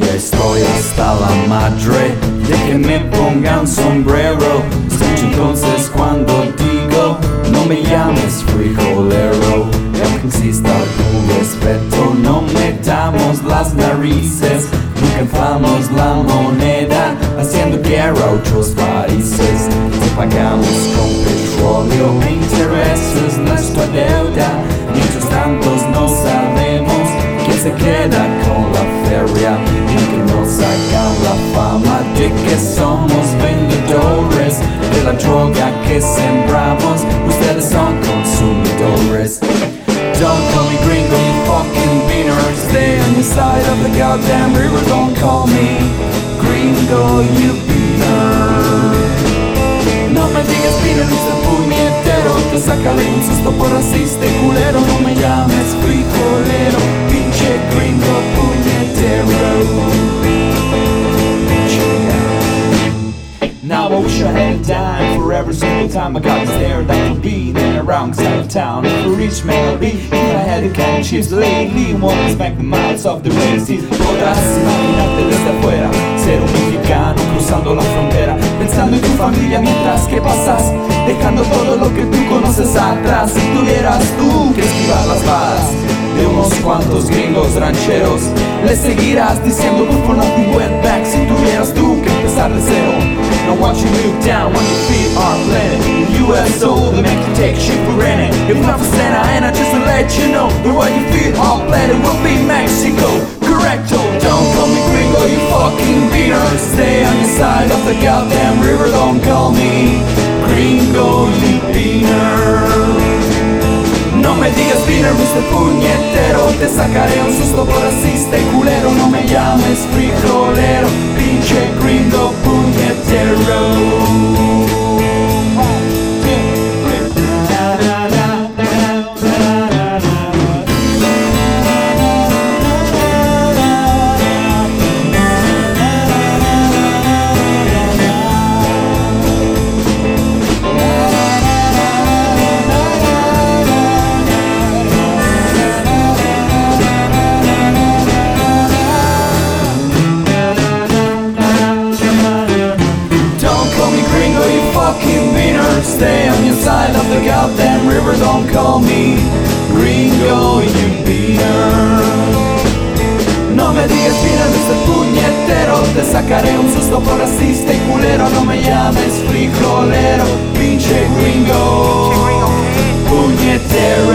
Ya estoy hasta la madre de que me pongan sombrero. Escucha entonces cuando digo, no me llames frijolero. Y aunque insista tu respeto, no metamos las narices. Nunca inflamos la moneda, haciendo guerra a otros países. Si pagamos con petróleo, me interesa es nuestra deuda. Somos vendedores de la droga que sembramos. Ustedes son consumidores. Don't call me gringo, you fucking beaner. Stay on your side of the goddamn river. Don't call me gringo, you beaner. No me digas beaner, usted puñetero. Te sacaré un susto por racista y culero. No me llames frijolero, pinche gringo every single time I got there that would be in the wrong side of town. For each melody, if I had a can chips lately, won't smack the mouths of the races. Podrás imaginarte desde afuera, ser un mexicano cruzando la frontera, pensando en tu familia mientras que pasas, dejando todo lo que tú conoces atrás. Si tuvieras tú que esquivar las balas de unos cuantos gringos rancheros, le seguirás diciendo good for nothing went back. Si tuvieras tú que empezar de cero, watch you look down when your feet are planted. The USO, they make you take shit for granted. If not for Santa Ana, just to let you know, the where your feet are planted will be Mexico. Correcto, don't call me gringo, you fucking beaner. Stay on your side of the goddamn river, don't call me gringo, you beaner. No me digas beaner, Mr. Puñetero Te sacaré un susto por y culero No me llames frijolero gringo, you fucking beaner. Stay on your side of the goddamn river. Don't call me gringo, you beaner. No me digas Mr. Puñetero. Te sacaré un susto por racista y culero. No me llames frijolero Pinche gringo. Puñetero